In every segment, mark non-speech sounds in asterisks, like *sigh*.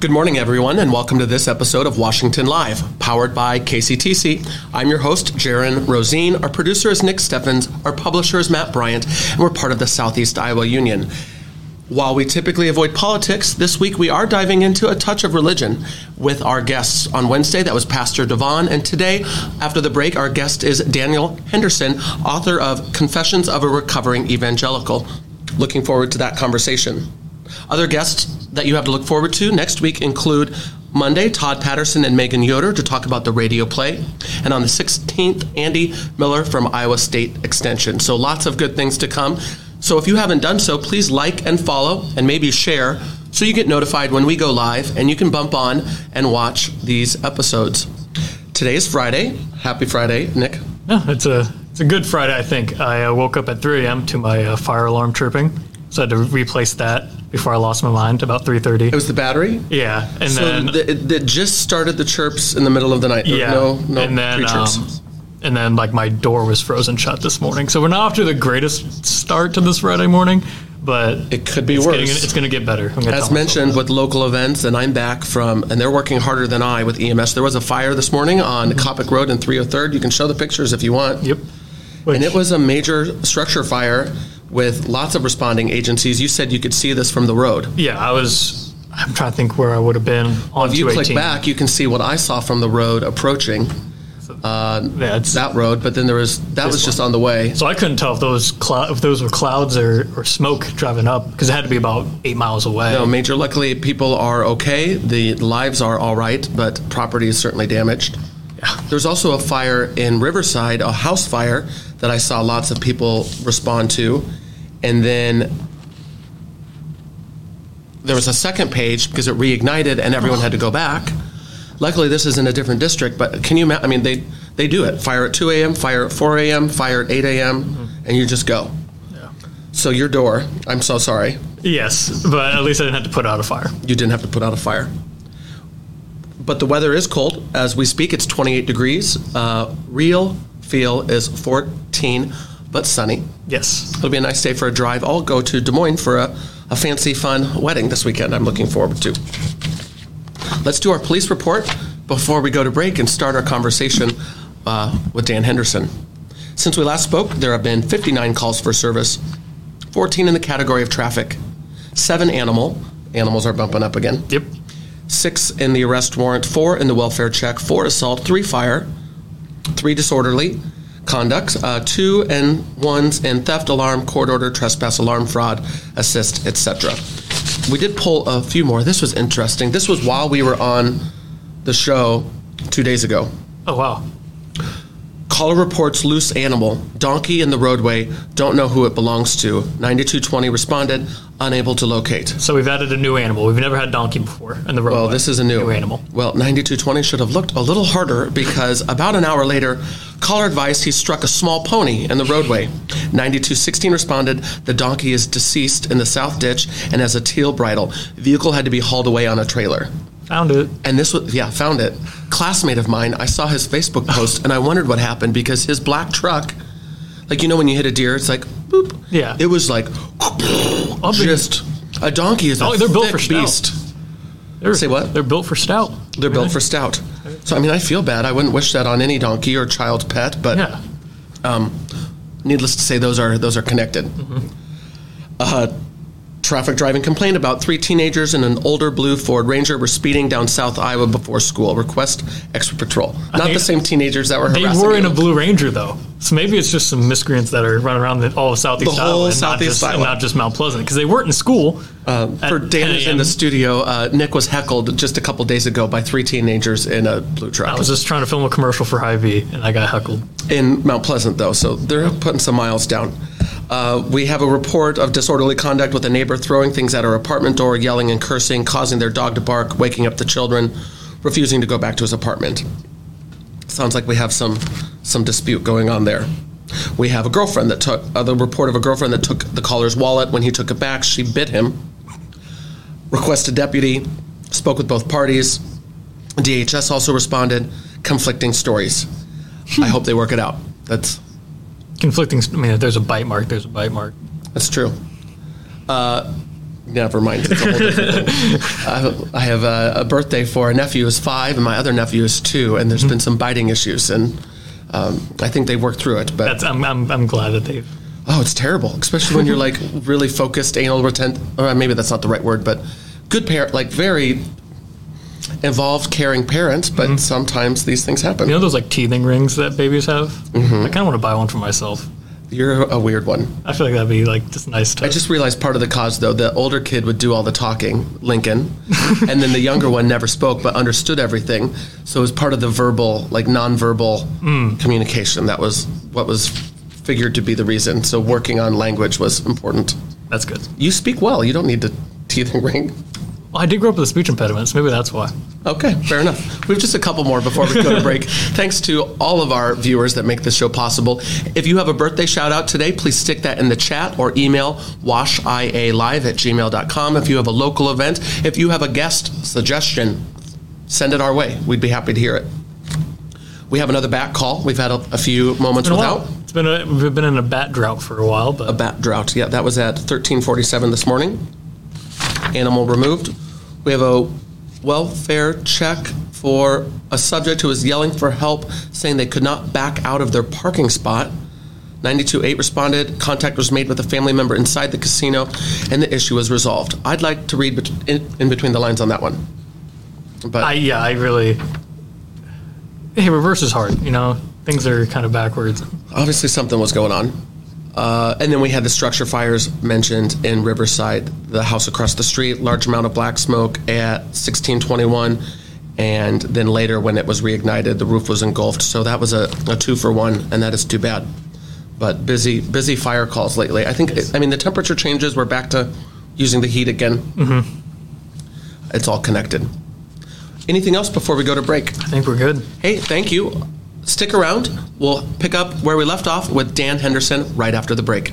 Good morning, everyone, and welcome to this episode of Washington Live, powered by KCTC. I'm your host, Jaron Rosien. Our producer is Nick Steffens. Our publisher is Matt Bryant, and we're part of the Southeast Iowa Union. While we typically avoid politics, this week we are diving into a touch of religion with our guests. On Wednesday, that was Pastor Devon, and today, after the break, our guest is Daniel Henderson, author of Confessions of a Recovering Evangelical. Looking forward to that conversation. Other guests that you have to look forward to next week include Monday, Todd Patterson and Megan Yoder to talk about the radio play. And on the 16th, Andy Miller from Iowa State Extension. So lots of good things to come. So if you haven't done so, please like and follow and maybe share so you get notified when we go live and you can bump on and watch these episodes. Today is Friday. Happy Friday, Nick. Yeah, it's a it's a good Friday. I think I uh, woke up at 3 a.m. to my uh, fire alarm chirping, so I had to replace that before I lost my mind about 3:30. It was the battery. Yeah, and so then the, it, it just started the chirps in the middle of the night. Yeah, no, no and then um, and then like my door was frozen shut this morning. So we're not off to the greatest start to this Friday morning, but it could be it's worse. Getting, it's going to get better. I'm As mentioned with local events, and I'm back from, and they're working harder than I with EMS. There was a fire this morning on Coppic Road and 303rd. You can show the pictures if you want. Yep. And it was a major structure fire with lots of responding agencies. You said you could see this from the road. Yeah, I was. I'm trying to think where I would have been on If you click back, you can see what I saw from the road approaching uh, Yeah, that road, but then there was that was just one. on the way. so I couldn't tell if those clou- if those were clouds or, or smoke driving up because it had to be about eight miles away. No, major. Luckily, people are okay. The lives are all right, but property is certainly damaged. Yeah. There's also a fire in Riverside, a house fire that I saw lots of people respond to, and then there was a second page because it reignited and everyone had to go back. Luckily, this is in a different district, but can you? ima- I mean, they they do it. Fire at 2 a.m., fire at 4 a.m., fire at 8 a.m., and you just go. Yeah. So your door. I'm so sorry. Yes, but at least I didn't have to put out a fire. you didn't have to put out a fire. But the weather is cold. As we speak, it's 28 degrees. Uh, real feel is 14, but sunny. Yes. It'll be a nice day for a drive. I'll go to Des Moines for a, a fancy, fun wedding this weekend. I'm looking forward to. Let's do our police report before we go to break and start our conversation uh, with Dan Henderson. Since we last spoke, there have been 59 calls for service, 14 in the category of traffic, seven animal. Animals are bumping up again Yep. six in the arrest warrant, four in the welfare check, four assault, three fire, three disorderly conduct, uh, two and ones in theft alarm, court order, trespass alarm, fraud, assist, etc. We did pull a few more. This was interesting. This was while we were on the show two days ago. Oh wow. Caller reports loose animal, donkey in the roadway, don't know who it belongs to. 9220 responded, unable to locate. So we've added a new animal. We've never had donkey before in the roadway. Well, this is a new, new animal. Well, 9220 should have looked a little harder because about an hour later, caller advised he struck a small pony in the roadway. 9216 responded, the donkey is deceased in the south ditch and has a teal bridle. Vehicle had to be hauled away on a trailer. Found it. And this was, yeah, found it. Classmate of mine, I saw his Facebook *laughs* post and I wondered what happened because his black truck, like, you know, when you hit a deer, it's like, boop. Yeah. It was like, I'll be- just, a donkey is a Oh, they're built for stout. beast. They're, Say what? They're built for stout. They're built for stout. So I mean, I feel bad. I wouldn't wish that on any donkey or child pet, but Yeah. needless to say, those are those are connected. Mm-hmm. Uh, traffic driving complaint about three teenagers in an older blue Ford Ranger were speeding down South Iowa before school. Request extra patrol. Not think the same teenagers that were They were in you. a Blue Ranger though, so maybe it's just some miscreants that are running around the, all of Southeast The whole Iowa, and not Southeast just, and not just Mount Pleasant, because they weren't in school. At for Dan 10 in the studio, uh, Nick was heckled just a couple days ago by three teenagers in a blue truck. I was just trying to film a commercial for Hy-Vee, and I got heckled. in Mount Pleasant, though, so they're putting some miles down. Uh, we have a report of disorderly conduct with a neighbor throwing things at her apartment door, yelling and cursing, causing their dog to bark, waking up the children, refusing to go back to his apartment. Sounds like we have some some dispute going on there. We have a girlfriend that took uh, the report of a girlfriend that took the caller's wallet. When he took it back, she bit him. Requested deputy, spoke with both parties. DHS also responded. Conflicting stories. I *laughs* hope they work it out. That's Conflicting. I mean, if there's a bite mark, there's a bite mark. that's true. Uh, never mind. It's a whole different thing. *laughs* Uh, I have a, a birthday for a nephew who's five, and my other nephew is two, and there's been some biting issues, and um, I think they worked through it. But That's I'm, I'm, I'm glad that they've oh, it's terrible, especially when you're like really focused, anal retent. Or maybe that's not the right word, but good parent, like very involved, caring parents. But mm-hmm. sometimes these things happen. You know those like teething rings that babies have? Mm-hmm. I kind of want to buy one for myself. You're a weird one. I feel like that'd be like just nice to. I just realized part of the cause, though, the older kid would do all the talking, Lincoln, *laughs* and then the younger one never spoke but understood everything. So it was part of the verbal, like nonverbal mm. communication. That was what was figured to be the reason. So working on language was important. That's good. You speak well. You don't need to teething ring. I did grow up with a speech impediment, so maybe that's why. Okay, fair enough. We have just a couple more before we go to break. *laughs* Thanks to all of our viewers that make this show possible. If you have a birthday shout out today, please stick that in the chat or email washialive at gmail.com. If you have a local event, if you have a guest suggestion, send it our way. We'd be happy to hear it. We have another bat call. We've had a, a few moments without. while. It's been a, we've been in a bat drought for a while, but A bat drought. Yeah, that was at 1347 this morning. Animal removed. We have a welfare check for a subject who was yelling for help, saying they could not back out of their parking spot. 928 responded. Contact was made with a family member inside the casino, and the issue was resolved. I'd like to read in, in between the lines on that one. But I yeah, I really. Hey, reverse is hard. You know, things are kind of backwards. obviously something was going on. Uh, and then we had the structure fires mentioned in Riverside, the house across the street, large amount of black smoke at 1621. And then later, when it was reignited, the roof was engulfed. So that was a, a two for one, and that is too bad. But busy, busy fire calls lately. I think, I mean, the temperature changes. We're back to using the heat again. Mm-hmm. It's all connected. Anything else before we go to break? I think we're good. Hey, thank you. Stick around. We'll pick up where we left off with Dan Henderson right after the break.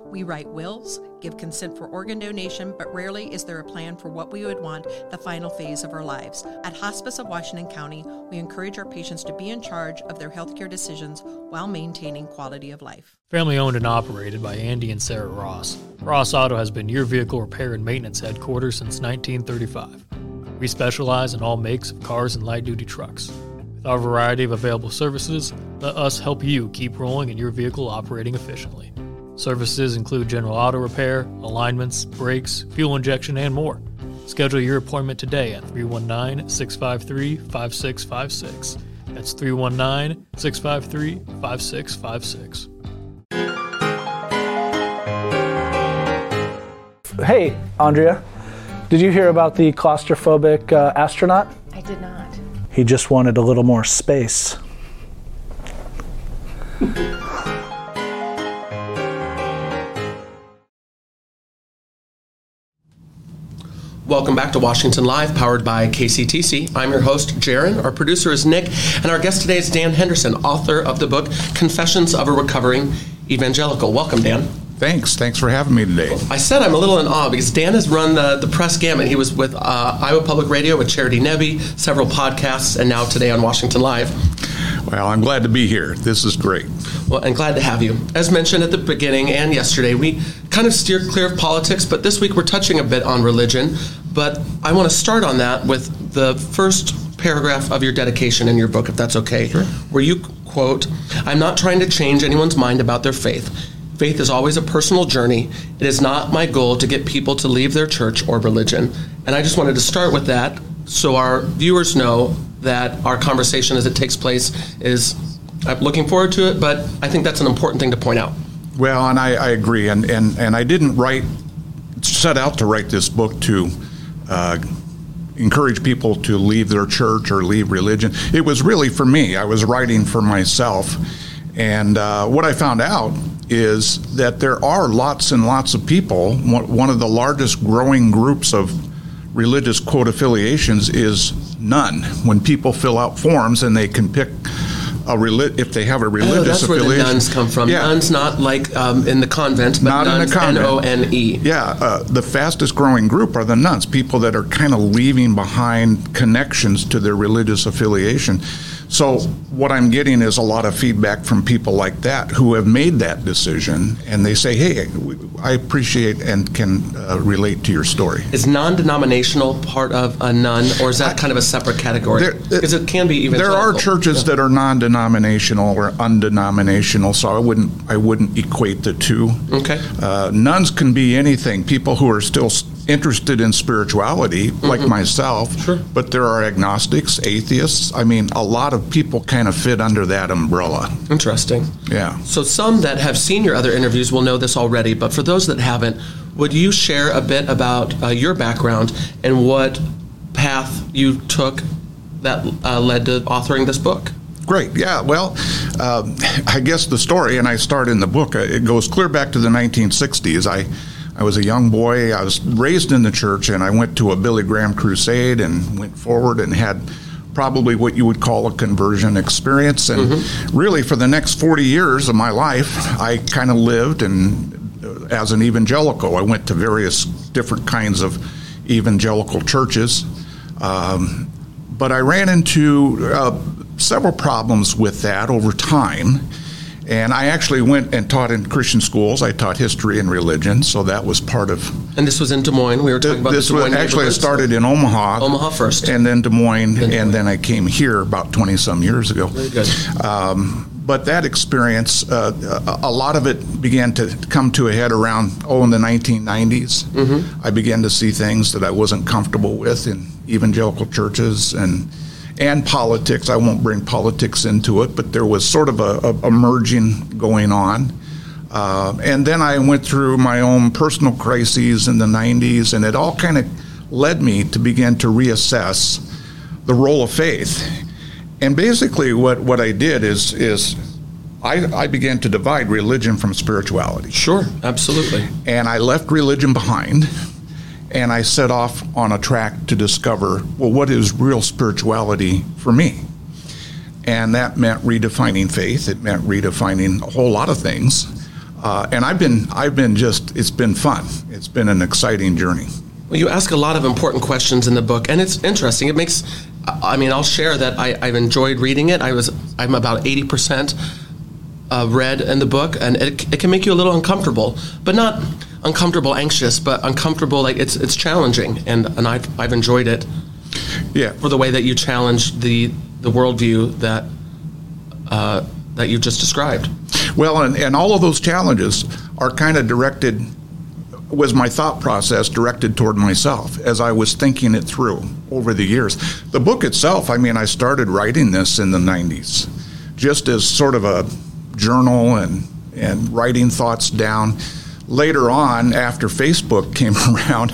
We write wills, give consent for organ donation, but rarely is there a plan for what we would want the final phase of our lives. At Hospice of Washington County, we encourage our patients to be in charge of their healthcare decisions while maintaining quality of life. Family owned and operated by Andy and Sarah Ross. Ross Auto has been your vehicle repair and maintenance headquarters since 1935. We specialize in all makes of cars and light duty trucks. With our variety of available services, let us help you keep rolling and your vehicle operating efficiently. Services include general auto repair, alignments, brakes, fuel injection, and more. Schedule your appointment today at 319 653 5656. That's 319 653 5656. Hey, Andrea, did you hear about the claustrophobic uh, astronaut? I did not. He just wanted a little more space. Welcome back to Washington Live, powered by KCTC. I'm your host, Jaron. Our producer is Nick, and our guest today is Dan Henderson, author of the book Confessions of a Recovering Evangelical. Welcome, Dan. Thanks. Thanks for having me today. I said I'm a little in awe because Dan has run the, the press gamut. He was with uh, Iowa Public Radio with Charity Nebbe, several podcasts, and now today on Washington Live. Well, I'm glad to be here. This is great. Well, and glad to have you. As mentioned at the beginning and yesterday, we kind of steer clear of politics, but this week we're touching a bit on religion. But I want to start on that with the first paragraph of your dedication in your book, if that's okay, sure. where you quote, I'm not trying to change anyone's mind about their faith. Faith is always a personal journey. It is not my goal to get people to leave their church or religion. And I just wanted to start with that so our viewers know that our conversation as it takes place is I'm looking forward to it, but I think that's an important thing to point out. Well, and I, I agree, and, and and I didn't write set out to write this book to uh, encourage people to leave their church or leave religion. It was really for me. I was writing for myself. And uh, what I found out is that there are lots and lots of people. One of the largest growing groups of religious quote affiliations is none. When people fill out forms and they can pick a reli- if they have a religious oh, that's affiliation. where the nuns come from. Yeah. Nuns, not like um, in the convent, but Not in nuns, the convent. N-O-N-E. Yeah, uh, the fastest growing group are the nuns, people that are kind of leaving behind connections to their religious affiliation. So, what I'm getting is a lot of feedback from people like that who have made that decision and they say, hey, I appreciate and can uh, relate to your story. Is non-denominational part of a nun, or is that kind of a separate category? There- Because it can be even. There are churches that are non-denominational or undenominational, so I wouldn't I wouldn't equate the two. Okay. Uh, nuns can be anything. People who are still s- interested in spirituality, like myself. Mm-hmm. Sure. But there are agnostics, atheists. I mean, a lot of people kind of fit under that umbrella. Interesting. Yeah. So some that have seen your other interviews will know this already, but for those that haven't, would you share a bit about uh, your background and what path you took that uh, led to authoring this book? Great. Yeah. Well, um, *laughs* I guess the story, and I start in the book. uh, It goes clear back to the 1960s. I, I was a young boy. I was raised in the church, and I went to a Billy Graham crusade and went forward and had probably what you would call a conversion experience. And really, for the next 40 years of my life, I kind of lived and uh, as an evangelical. I went to various different kinds of evangelical churches. Um, but I ran into uh, several problems with that over time. And I actually went and taught in Christian schools. I taught history and religion, so that was part of. And this was in Des Moines. We were talking about this was Moines actually I started in Omaha. Omaha first. and then Des Moines, Then Des and then I came here about twenty some years ago. Very good. Um, but that experience, uh, a a lot of it began to come to a head around, oh, in the 1990s. Mm-hmm. I began to see things that I wasn't comfortable with in evangelical churches and and politics. I won't bring politics into it, but there was sort of a, a, a merging going on. Uh, and then I went through my own personal crises in the 90s, and it all kind of led me to begin to reassess the role of faith. And basically, what, what I did is, is I, I began to divide religion from spirituality. Sure, absolutely. And I left religion behind, and I set off on a track to discover well, what is real spirituality for me? And that meant redefining faith. It meant redefining a whole lot of things. Uh, and I've been, I've been just, it's been fun. It's been an exciting journey. Well, you ask a lot of important questions in the book, and it's interesting. It makes, I mean, I'll share that I, I've enjoyed reading it. I was, I'm about eighty percent uh, read in the book, and it, it can make you a little uncomfortable, but not uncomfortable, anxious, but uncomfortable. Like it's, it's challenging, and and I've, I've enjoyed it Yeah. for the way that you challenge the the worldview that uh, that you just described. Well, and, and all of those challenges are kind of directed, was my thought process directed toward myself as I was thinking it through over the years. The book itself, I mean, I started writing this in the 90s, just as sort of a journal and, and writing thoughts down. Later on, after Facebook *laughs* came around,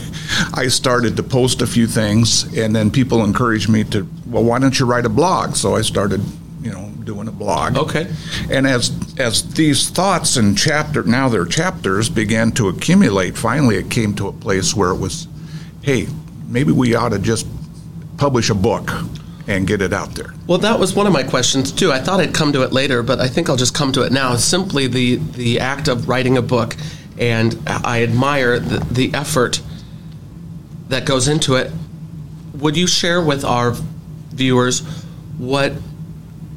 I started to post a few things, and then people encouraged me to, well, why don't you write a blog? So I started, you know, doing a blog. Okay. And as as these thoughts and chapter now they're chapters began to accumulate, finally it came to a place where it was, hey, maybe we ought to just publish a book and get it out there. Well, that was one of my questions too. I thought I'd come to it later, but I think I'll just come to it now. Simply the the act of writing a book, and I admire the, the effort that goes into it. Would you share with our viewers what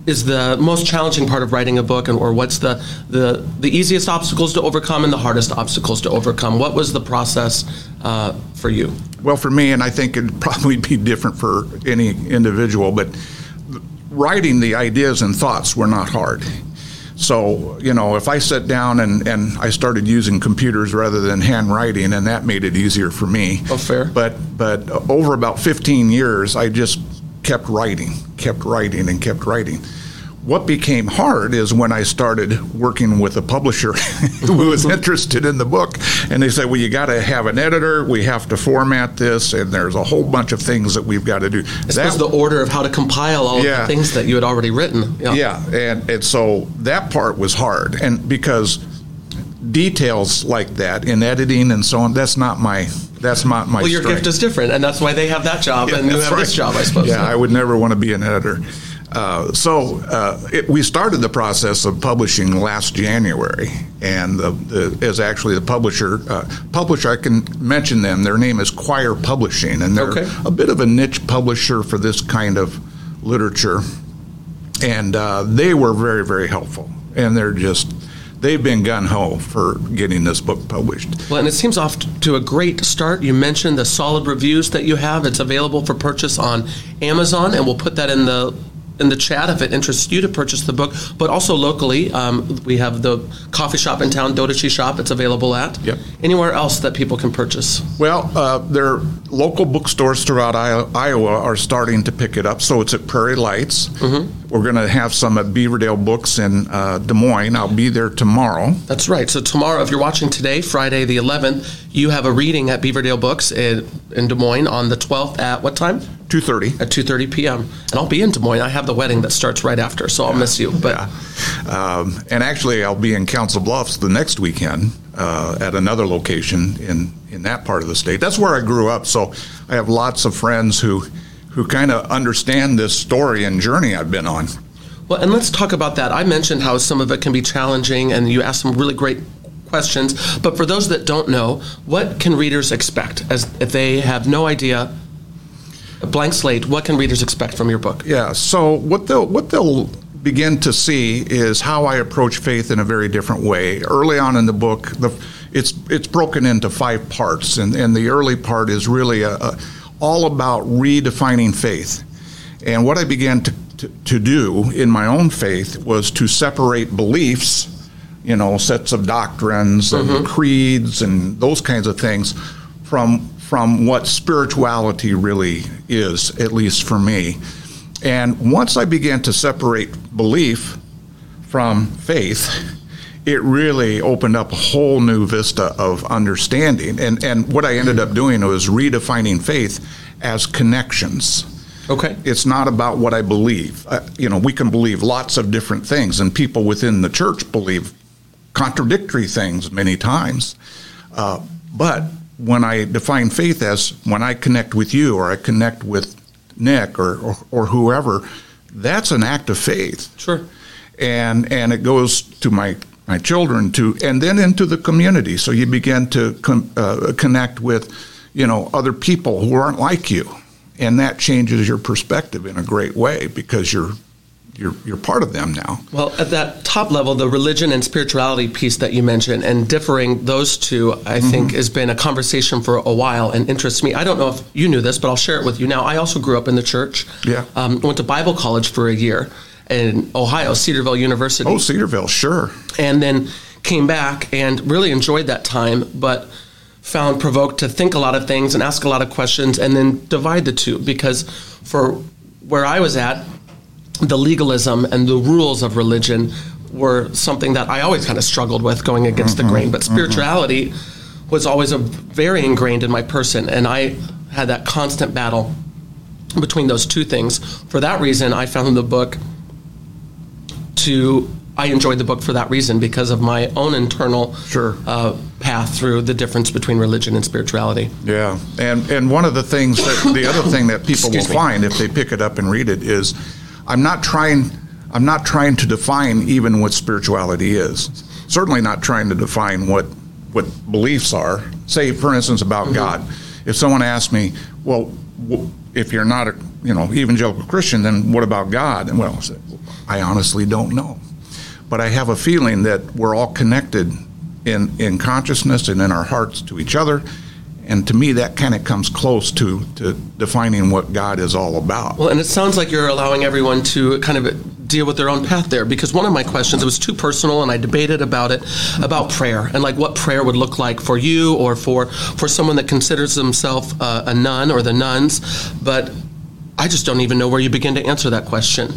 is the most challenging part of writing a book, and or what's the, the the easiest obstacles to overcome and the hardest obstacles to overcome? What was the process uh, for you? Well, for me, and I think it'd probably be different for any individual, but writing the ideas and thoughts were not hard. So, you know, if I sat down and, and I started using computers rather than handwriting, and that made it easier for me. Oh, fair. But, but over about 15 years, I just kept writing, kept writing, and kept writing. What became hard is when I started working with a publisher *laughs* who was *laughs* interested in the book, and they said, "Well, you got to have an editor. We have to format this, and there's a whole bunch of things that we've got to do." Suppose the order of how to compile all Yeah. the things that you had already written. yeah, and, and so that part was hard, and because details like that in editing and so on, that's not my that's not my. Well, your strength. gift is different, and that's why they have that job, Yeah, and you that's have this job, I suppose. Yeah, I would never want to be an editor. Uh, so uh, it, we started the process of publishing last January, and the, the, is actually the publisher. Uh, publisher, I can mention them. Their name is Quoir Publishing, and they're Okay. a bit of a niche publisher for this kind of literature. And uh, they were very, very helpful, and they're just. They've been gun ho for getting this book published. Well, and it seems off to a great start. You mentioned the solid reviews that you have. It's available for purchase on Amazon, and we'll put that in the in the chat if it interests you to purchase the book. But also locally, um, we have the coffee shop in town, Dodachi Shop. It's available at. Yep. Anywhere else that people can purchase? Well, uh, their local bookstores throughout Iowa are starting to pick it up. So it's at Prairie Lights. We're going to have some at Beaverdale Books in uh, Des Moines. I'll be there tomorrow. That's right. So tomorrow, if you're watching today, Friday the 11th, you have a reading at Beaverdale Books in, in Des Moines on the 12th at what time? 2:30. At 2:30 p.m. And I'll be in Des Moines. I have the wedding that starts right after, so I'll miss you. But Um, and actually, I'll be in Council Bluffs the next weekend uh, at another location in, in that part of the state. That's where I grew up. So I have lots of friends who who kind of understand this story and journey I've been on. Well, and let's talk about that. I mentioned how some of it can be challenging, and you asked some really great questions. But for those that don't know, what can readers expect as if they have no idea? A blank slate. What can readers expect from your book? Yeah. So what they'll what they'll begin to see is how I approach faith in a very different way. Early on in the book, the, it's it's broken into five parts, and, and the early part is really a, a, all about redefining faith. And what I began to, to, to do in my own faith was to separate beliefs, you know, sets of doctrines and mm-hmm. creeds and those kinds of things from from what spirituality really is, at least for me. And once I began to separate belief from faith, it really opened up a whole new vista of understanding. And and what I ended up doing was redefining faith as connections. Okay. It's not about what I believe. Uh, you know, we can believe lots of different things, and people within the church believe contradictory things many times. Uh, but when I define faith as when I connect with you or I connect with Nick or, or, or whoever, that's an act of faith. Sure. And and it goes to my my children to and then into the community. So you begin to con, uh, connect with, you know, other people who aren't like you, and that changes your perspective in a great way because you're you're you're part of them now. Well, at that top level, the religion and spirituality piece that you mentioned, and differing those two, I think, has been a conversation for a while and interests me. I don't know if you knew this, but I'll share it with you now. I also grew up in the church. Yeah. Um, went to Bible college for a year in Ohio, Cedarville University. Oh, Cedarville, sure. and then came back and really enjoyed that time, but found provoked to think a lot of things and ask a lot of questions and then divide the two because for where I was at, the legalism and the rules of religion were something that I always kind of struggled with going against the mm-hmm. grain, but mm-hmm. spirituality was always a very ingrained in my person and I had that constant battle between those two things. For that reason, I found the book to I enjoyed the book for that reason because of my own internal Sure. uh, path through the difference between religion and spirituality. Yeah, and and one of the things that the other thing that people will me. find if they pick it up and read it is, I'm not trying I'm not trying to define even what spirituality is. Certainly not trying to define what what beliefs are. Say, for instance, about God. If someone asks me, well, if you're not a you know evangelical Christian, then what about God? And well, I honestly don't know, but I have a feeling that we're all connected in in consciousness and in our hearts to each other. And to me, that kind of comes close to, to defining what God is all about. Well, and it sounds like you're allowing everyone to kind of deal with their own path there because one of my questions it was too personal and I debated about it about prayer and like what prayer would look like for you or for for someone that considers themselves uh, a nun or the nuns but I just don't even know where you begin to answer that question.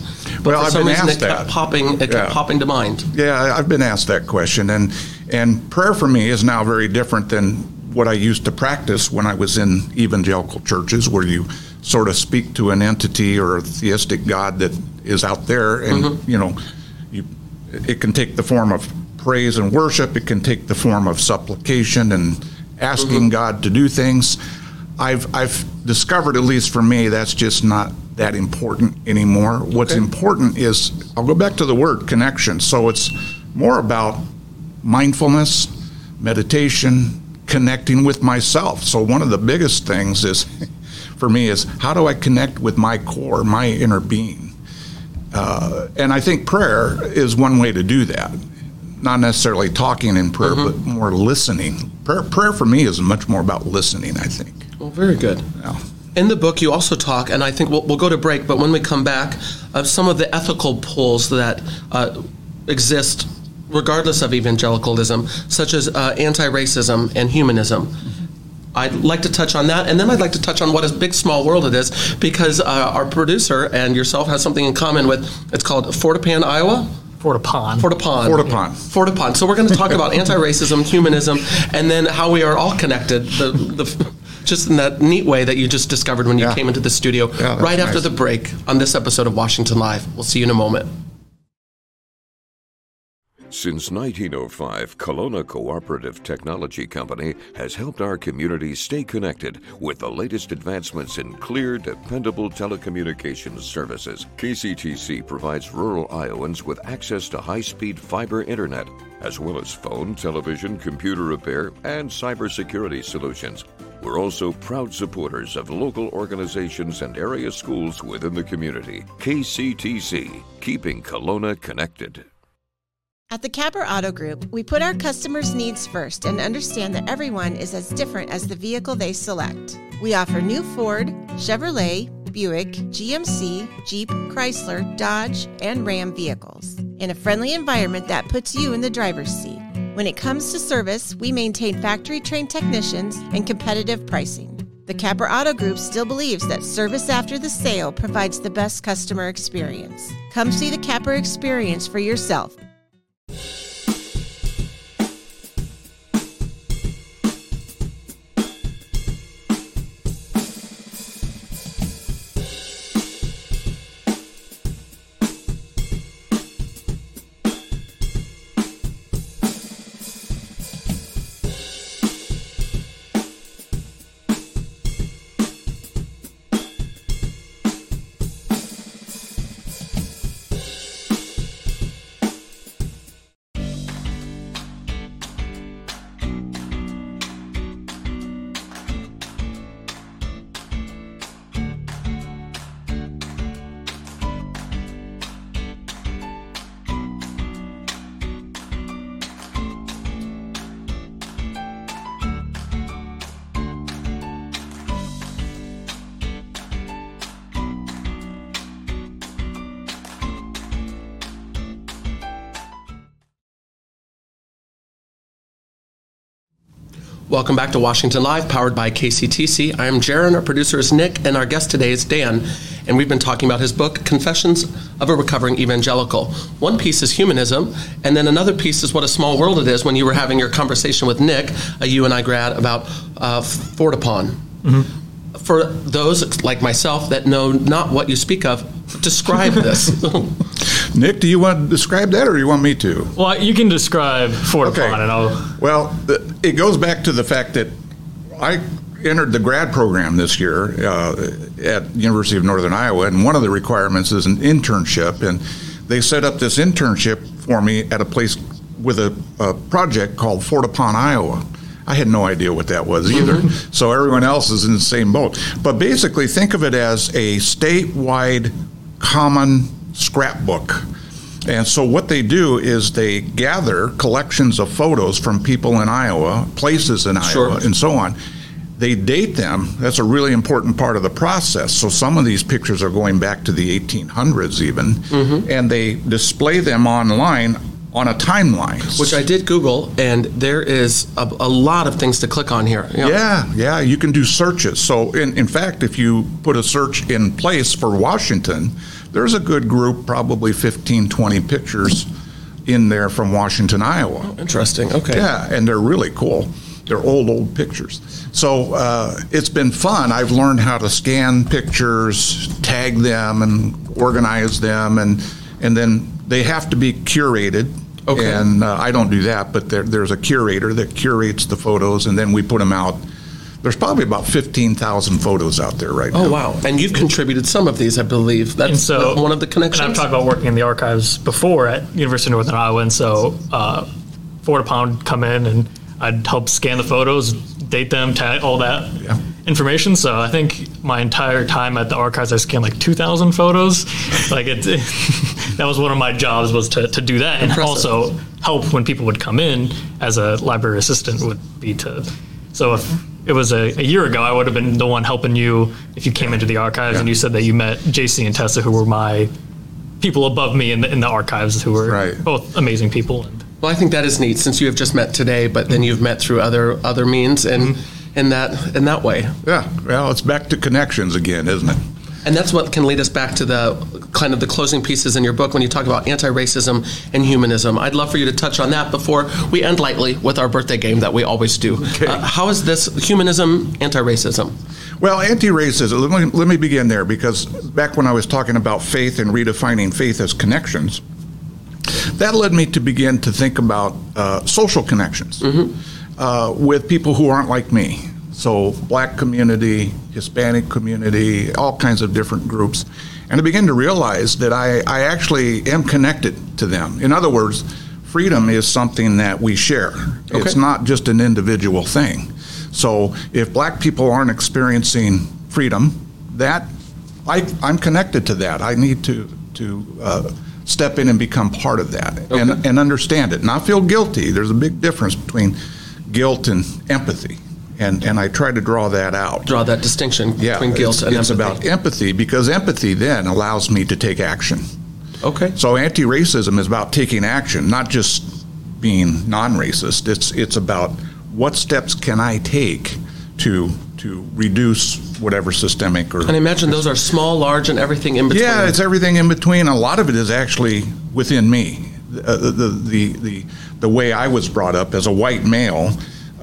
But Well, for I've some been reason asked it kept that. popping it kept popping to mind. Yeah, I've been asked that question, and and prayer for me is now very different than what I used to practice when I was in evangelical churches, where you sort of speak to an entity or a theistic God that is out there, and mm-hmm. you know, you it can take the form of praise and worship. It can take the form of supplication and asking mm-hmm. God to do things. I've I've discovered, at least for me, that's just not that important anymore. What's important is I'll go back to the word connection. So it's more about mindfulness, meditation, connecting with myself. So one of the biggest things is *laughs* for me is how do I connect with my core, my inner being? Uh, and I think prayer is one way to do that. Not necessarily talking in prayer, but more listening. Prayer, prayer for me is much more about listening, I think. Well, very good. Yeah. In the book, you also talk, and I think we'll, we'll go to break, but when we come back, of some of the ethical pulls that uh, exist regardless of evangelicalism, such as uh, anti racism and humanism. I'd like to touch on that, and then I'd like to touch on what a big small world it is, because uh, our producer and yourself has something in common with it's called Fortepan, Iowa. Fort Pond. Fortepon. Fortepon. Fortepon. So we're going to talk about *laughs* anti-racism, humanism, and then how we are all connected. The, the just in that neat way that you just discovered when you Yeah. came into the studio. that's right after nice. the break on this episode of Washington Live. We'll see you in a moment. Since 1905, Kalona Cooperative Technology Company has helped our community stay connected with the latest advancements in clear, dependable telecommunications services. KCTC provides rural Iowans with access to high speed fiber internet, as well as phone, television, computer repair, and cybersecurity solutions. We're also proud supporters of local organizations and area schools within the community. KCTC, keeping Kalona connected. At the Capper Auto Group, we put our customers' needs first and understand that everyone is as different as the vehicle they select. We offer new Ford, Chevrolet, Buick, GMC, Jeep, Chrysler, Dodge, and Ram vehicles in a friendly environment that puts you in the driver's seat. When it comes to service, we maintain factory trained technicians and competitive pricing. The Capper Auto Group still believes that service after the sale provides the best customer experience. Come see the Capper experience for yourself. Welcome back to Washington Live, powered by KCTC. I am Jaron, our producer is Nick, and our guest today is Dan. And we've been talking about his book, Confessions of a Recovering Evangelical. One piece is humanism, and then another piece is what a small world it is when you were having your conversation with Nick, a UNI grad, about uh, Fortepon. For those like myself that know not what you speak of, describe this. *laughs* Nick, do you want to describe that, or do you want me to? Well, you can describe Fort Okay. Pond, and I'll. Well, it goes back to the fact that I entered the grad program this year uh, at University of Northern Iowa, and one of the requirements is an internship, and they set up this internship for me at a place with a, a project called Fortepan Iowa. I had no idea what that was either. so everyone else is in the same boat. But basically, think of it as a statewide common scrapbook. And so what they do is they gather collections of photos from people in Iowa, places in Sure. Iowa, and so on. They date them. That's a really important part of the process. So some of these pictures are going back to the 1800s even, Mm-hmm. and they display them online on a timeline. Which I did Google, and there is a, a lot of things to click on here. You know, Yeah, yeah, you can do searches. So, in, in fact, if you put a search in place for Washington, there's a good group, probably 15, 20 pictures in there from Washington, Iowa. Interesting. Okay. Yeah, and they're really cool. They're old, old pictures. So uh, it's been fun. I've learned how to scan pictures, tag them, and organize them, and and then they have to be curated. Okay. And uh, I don't do that, but there, there's a curator that curates the photos, and then we put them out. There's probably about 15,000 photos out there right now. Oh wow! And you've contributed some of these, I believe. That's And so one of the connections. And I've talked about working in the archives before at University of Northern Iowa, and so uh, Florida Pound come in and I'd help scan the photos, date them, tag all that Yeah. information. So I think my entire time at the archives, I scanned like 2,000 photos. like it, *laughs* that was one of my jobs was to, to do that, and also help when people would come in as a library assistant would be to. So if it was a, a year ago, I would have been the one helping you if you came into the archives and you said that you met JC and Tessa, who were my people above me in the, in the archives, who were Right. both amazing people. And Well, I think that is neat since you have just met today, but then you've met through other other means and mm-hmm. in that in that way. Yeah, well, it's back to connections again, isn't it? And that's what can lead us back to the kind of the closing pieces in your book when you talk about anti-racism and humanism. I'd love for you to touch on that before we end lightly with our birthday game that we always do. Okay. Uh, how is this humanism, anti-racism? Well, anti-racism. Let me, let me begin there because back when I was talking about faith and redefining faith as connections, that led me to begin to think about uh, social connections uh, with people who aren't like me. So, black community, Hispanic community, all kinds of different groups. And I began to realize that I, I actually am connected to them. In other words, freedom is something that we share, it's not just an individual thing. So, if black people aren't experiencing freedom, that I, I'm connected to that. I need to to uh, step in and become part of that and, and understand it, not feel guilty. There's a big difference between guilt and empathy, and and I try to draw that out. Draw that distinction Yeah, between guilt it's, and it's empathy. about empathy because empathy then allows me to take action. okay. So anti-racism is about taking action, not just being non-racist. It's it's about what steps can I take to to reduce whatever systemic or And I imagine those are small, large, and everything in between. yeah, it's everything in between. A lot of it is actually within me. Uh, the, the, the, the, the way I was brought up as a white male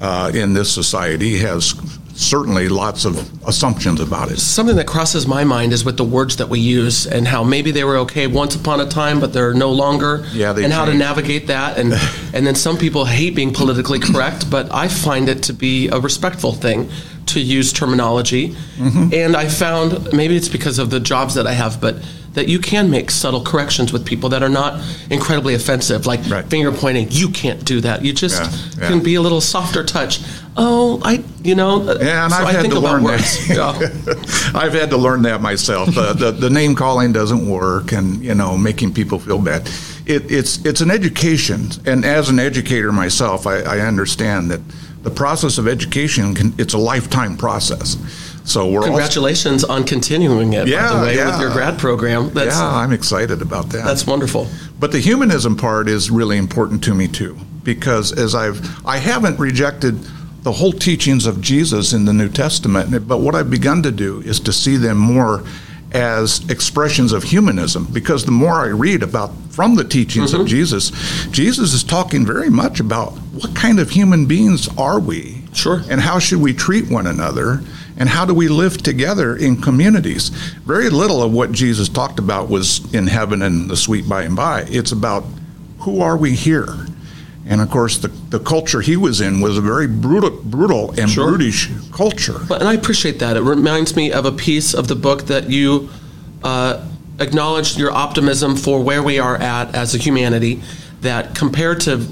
uh, in this society has certainly lots of assumptions about it. Something that crosses my mind is with the words that we use and how maybe they were okay once upon a time, but they're no longer. Yeah, and how to navigate that, and *laughs* and then some people hate being politically correct, but I find it to be a respectful thing to use terminology. Mm-hmm. And I found maybe it's because of the jobs that I have, but that you can make subtle corrections with people that are not incredibly offensive, like Right. finger pointing. You can't do that. You just Yeah, yeah. can be a little softer touch. Oh, I, you know. Yeah, and so I've I had think to learn words. that. *laughs* I've had to learn that myself. Uh, the, the name calling doesn't work, and you know, making people feel bad. It, it's it's an education, and as an educator myself, I, I understand that the process of education can, it's a lifetime process. So we're Congratulations on continuing it, by the way, yeah. with your grad program. That's yeah, I'm excited about that. that's wonderful. But the humanism part is really important to me too, because as I've I haven't rejected the whole teachings of Jesus in the New Testament, but what I've begun to do is to see them more as expressions of humanism because the more I read about from the teachings Mm-hmm. of Jesus, Jesus is talking very much about what kind of human beings are we? Sure. And how should we treat one another? And how do we live together in communities? Very little of what Jesus talked about was in heaven and the sweet by and by. It's about who are we here? And of course, the, the culture he was in was a very brutal, brutal and Sure. brutish culture. And I appreciate that. It reminds me of a piece of the book that you uh, acknowledged your optimism for where we are at as a humanity. That compared to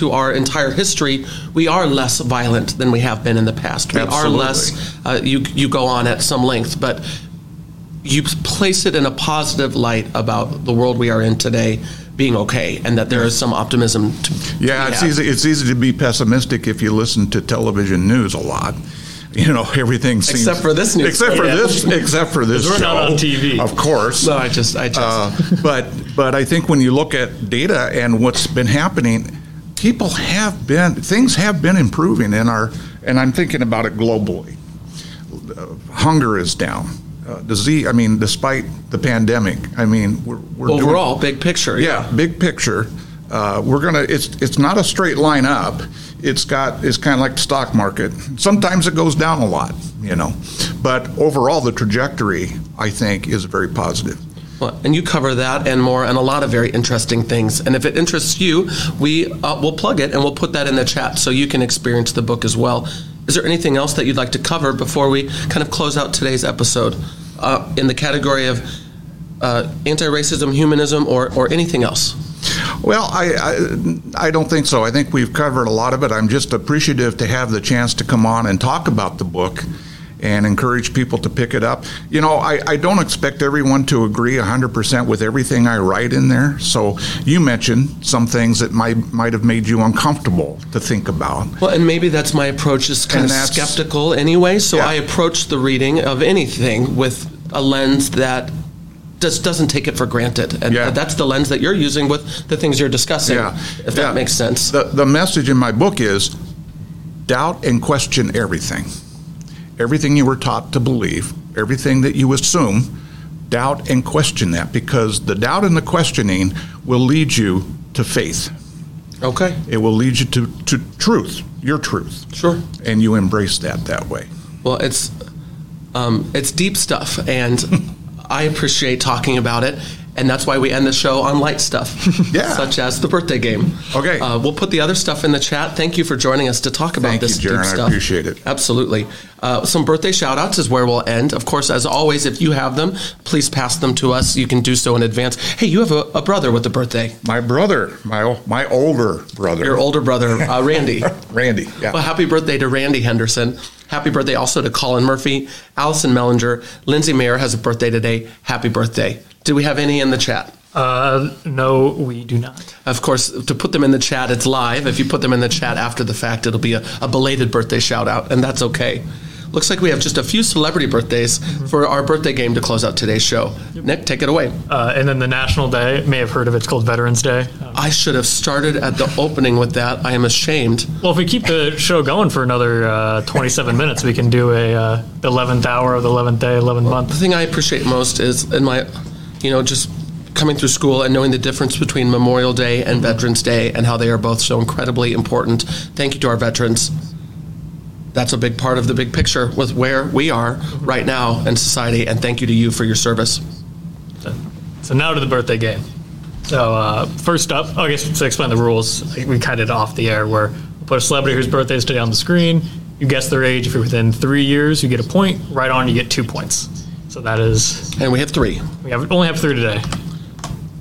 to our entire history, we are less violent than we have been in the past. We Absolutely. are less. Uh, you you go on at some length, but you place it in a positive light about the world we are in today being okay, and that there is some optimism. To Yeah, be it's easy. It's easy to be pessimistic if you listen to television news a lot. You know, everything seems Except for this news. Except for Yeah. this. Except for this We're show, not on TV. of course. No, I just I just. Uh, but but I think when you look at data and what's been happening, people have been things have been improving in our, and I'm thinking about it globally. Uh, hunger is down. Uh, disease. I mean, despite the pandemic, I mean, we're, we're doing- overall, big picture. yeah, big picture. Uh, we're gonna. It's it's not a straight line up. It's got. It's kind of like the stock market. Sometimes it goes down a lot, you know, but overall the trajectory I think is very positive. And you cover that and more, and a lot of very interesting things. And if it interests you, we uh, will plug it and we'll put that in the chat so you can experience the book as well. Is there anything else that you'd like to cover before we kind of close out today's episode uh, in the category of uh, anti-racism, humanism, or or anything else? Well, I, I I don't think so. I think we've covered a lot of it. I'm just appreciative to have the chance to come on and talk about the book and encourage people to pick it up. You know, I, I don't expect everyone to agree 100% with everything I write in there. So you mentioned some things that might might have made you uncomfortable to think about. Well, and maybe that's my approach is kind And of skeptical anyway. So Yeah. I approach the reading of anything with a lens that just doesn't take it for granted, and Yeah. that's the lens that you're using with the things you're discussing. Yeah, if yeah. that makes sense. The the message in my book is doubt and question everything. Everything you were taught to believe, everything that you assume, doubt and question that because the doubt and the questioning will lead you to faith. Okay, It will lead you to, to truth, your truth. sure. And you embrace that that way. Well, it's um, it's deep stuff, and *laughs* I appreciate talking about it. And that's why we end the show on light stuff, *laughs* Yeah. such as the birthday game. Okay. uh, we'll put the other stuff in the chat. Thank you for joining us to talk about Thank you, this Jaron. deep I stuff. appreciate it. Absolutely. Uh, some birthday shout outs is where we'll end. Of course, as always, if you have them, please pass them to us. You can do so in advance. Hey, you have a, a brother with a birthday. My brother, my my older brother, Your older brother, uh, *laughs* Randy. Randy. Yeah. Well, happy birthday to Randy Henderson. Happy birthday also to Colin Murphy, Allison Mellinger, Lindsay Mayer has a birthday today. Happy birthday. Do we have any in the chat? Uh, no, we do not. Of course, to put them in the chat, it's live. If you put them in the chat after the fact, it'll be a, a belated birthday shout out, and that's okay. Looks like we have just a few celebrity birthdays for our birthday game to close out today's show. Nick, take it away. Uh, and then the national day, may have heard of it, it's called Veterans Day. Uh, I should have started at the opening with that. I am ashamed. well, if we keep the show going for another uh, 27 minutes, we can do a uh, 11th hour of the 11th day, 11th The month. The thing I appreciate most is in my, you know, just coming through school and knowing the difference between Memorial Day and Veterans Day and how they are both so incredibly important. Thank you to our veterans. That's a big part of the big picture with where we are right now in society. And thank you to you for your service. So now to the birthday game. So uh, first up, oh, I guess to explain the rules, we kind of off the air where we put a celebrity whose birthday is today on the screen. You guess their age. If you're within three years, you get a point. Right on, you get two points. So that is And we have three. we have only have three today.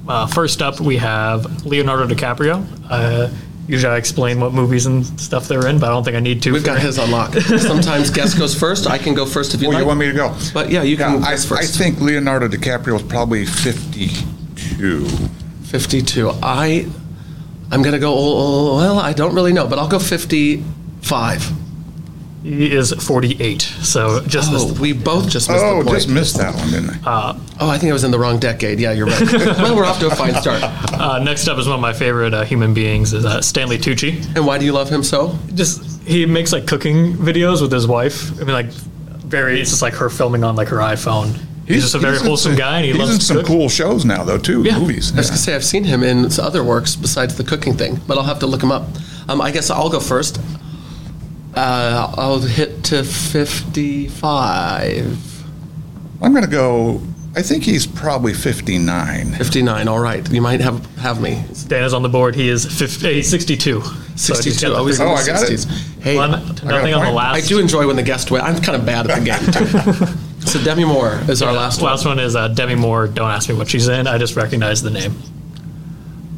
Uh, first up, we have Leonardo DiCaprio. Uh, usually, I explain what movies and stuff they're in, but I don't think I need to. We've got his on lock. Sometimes guest goes first. I can go first if you Oh, like. you want me to go? But yeah, you can I, first. I think Leonardo DiCaprio is probably 52. 52. I, I'm going to go, oh, well, I don't really know, but I'll go 55. He is 48. So just Oh, this, we both just missed Oh, the point. just missed that one, didn't I? oh, I think I was in the wrong decade. Yeah, you're right. *laughs* well, we're off to a fine start. uh, next up is one of my favorite uh, human beings is uh, Stanley Tucci. And why do you love him so? Just he makes like cooking videos with his wife. I mean, like very. It's just like her filming on like her iPhone. He's, just a very wholesome some- guy, and he he's loves in to some cook. cool shows now, though, too. Yeah. Movies. I was yeah. going to say, I've seen him in other works besides the cooking thing, but I'll have to look him up. Um, I guess I'll go first. Uh, I'll hit to 55. I'm going to go. I think he's probably 59. 59, all right. You might have have me. Dan is on the board. He is 50, he's 62. So 62. got Always Oh, the I got it. Hey, One, I got a nothing on the last. I do enjoy when the guest wins. I'm kind of bad at the game, too. *laughs* so Demi Moore is our last one. Last one is uh, Demi Moore. Don't ask me what she's in. I just recognize the name.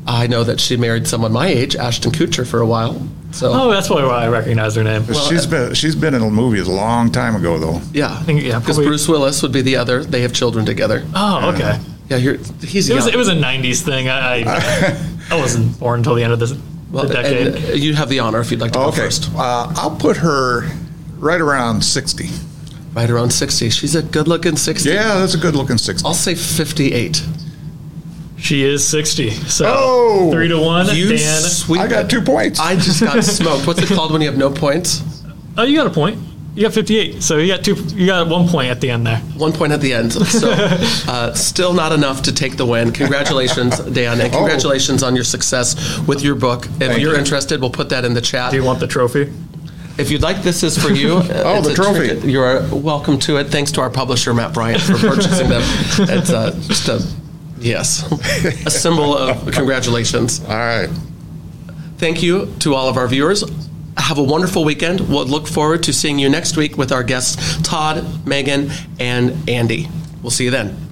I know that she married someone my age, Ashton Kutcher, for a while. So Oh, that's probably why I recognize her name. she's been she's been in movies a long time ago though. yeah, think- yeah, because probably- Bruce Willis would be the other. They have children together. Oh, okay. Yeah, you're, he's It was it was a '90s thing. I I, *laughs* I wasn't born until the end of this well, the decade. and you have the honor if you'd like to go Okay, first. uh, I'll put her right around sixty. Right around 60. She's a good-looking 60. Yeah, that's a good looking sixty. I'll say 58. She is 60. So Oh! three to one. You Dan. sweet. I got two points. I just got *laughs* smoked. What's it called when you have no points? Oh, you got a point. You got 58. So you got two. You got one point at the end there. One point at the end. So, *laughs* uh, still not enough to take the win. Congratulations, *laughs* Dan, and congratulations on your success with your book. If Thank you're you. interested, we'll put that in the chat. Do you want the trophy? If you'd like, this is for you. Oh, It's the trophy. trinket. You're welcome to it. Thanks to our publisher, Matt Bryant, for purchasing them. It's uh, just a, yes, a symbol of congratulations. All right. Thank you to all of our viewers. Have a wonderful weekend. We'll look forward to seeing you next week with our guests, Todd, Megan, and Andy. We'll see you then.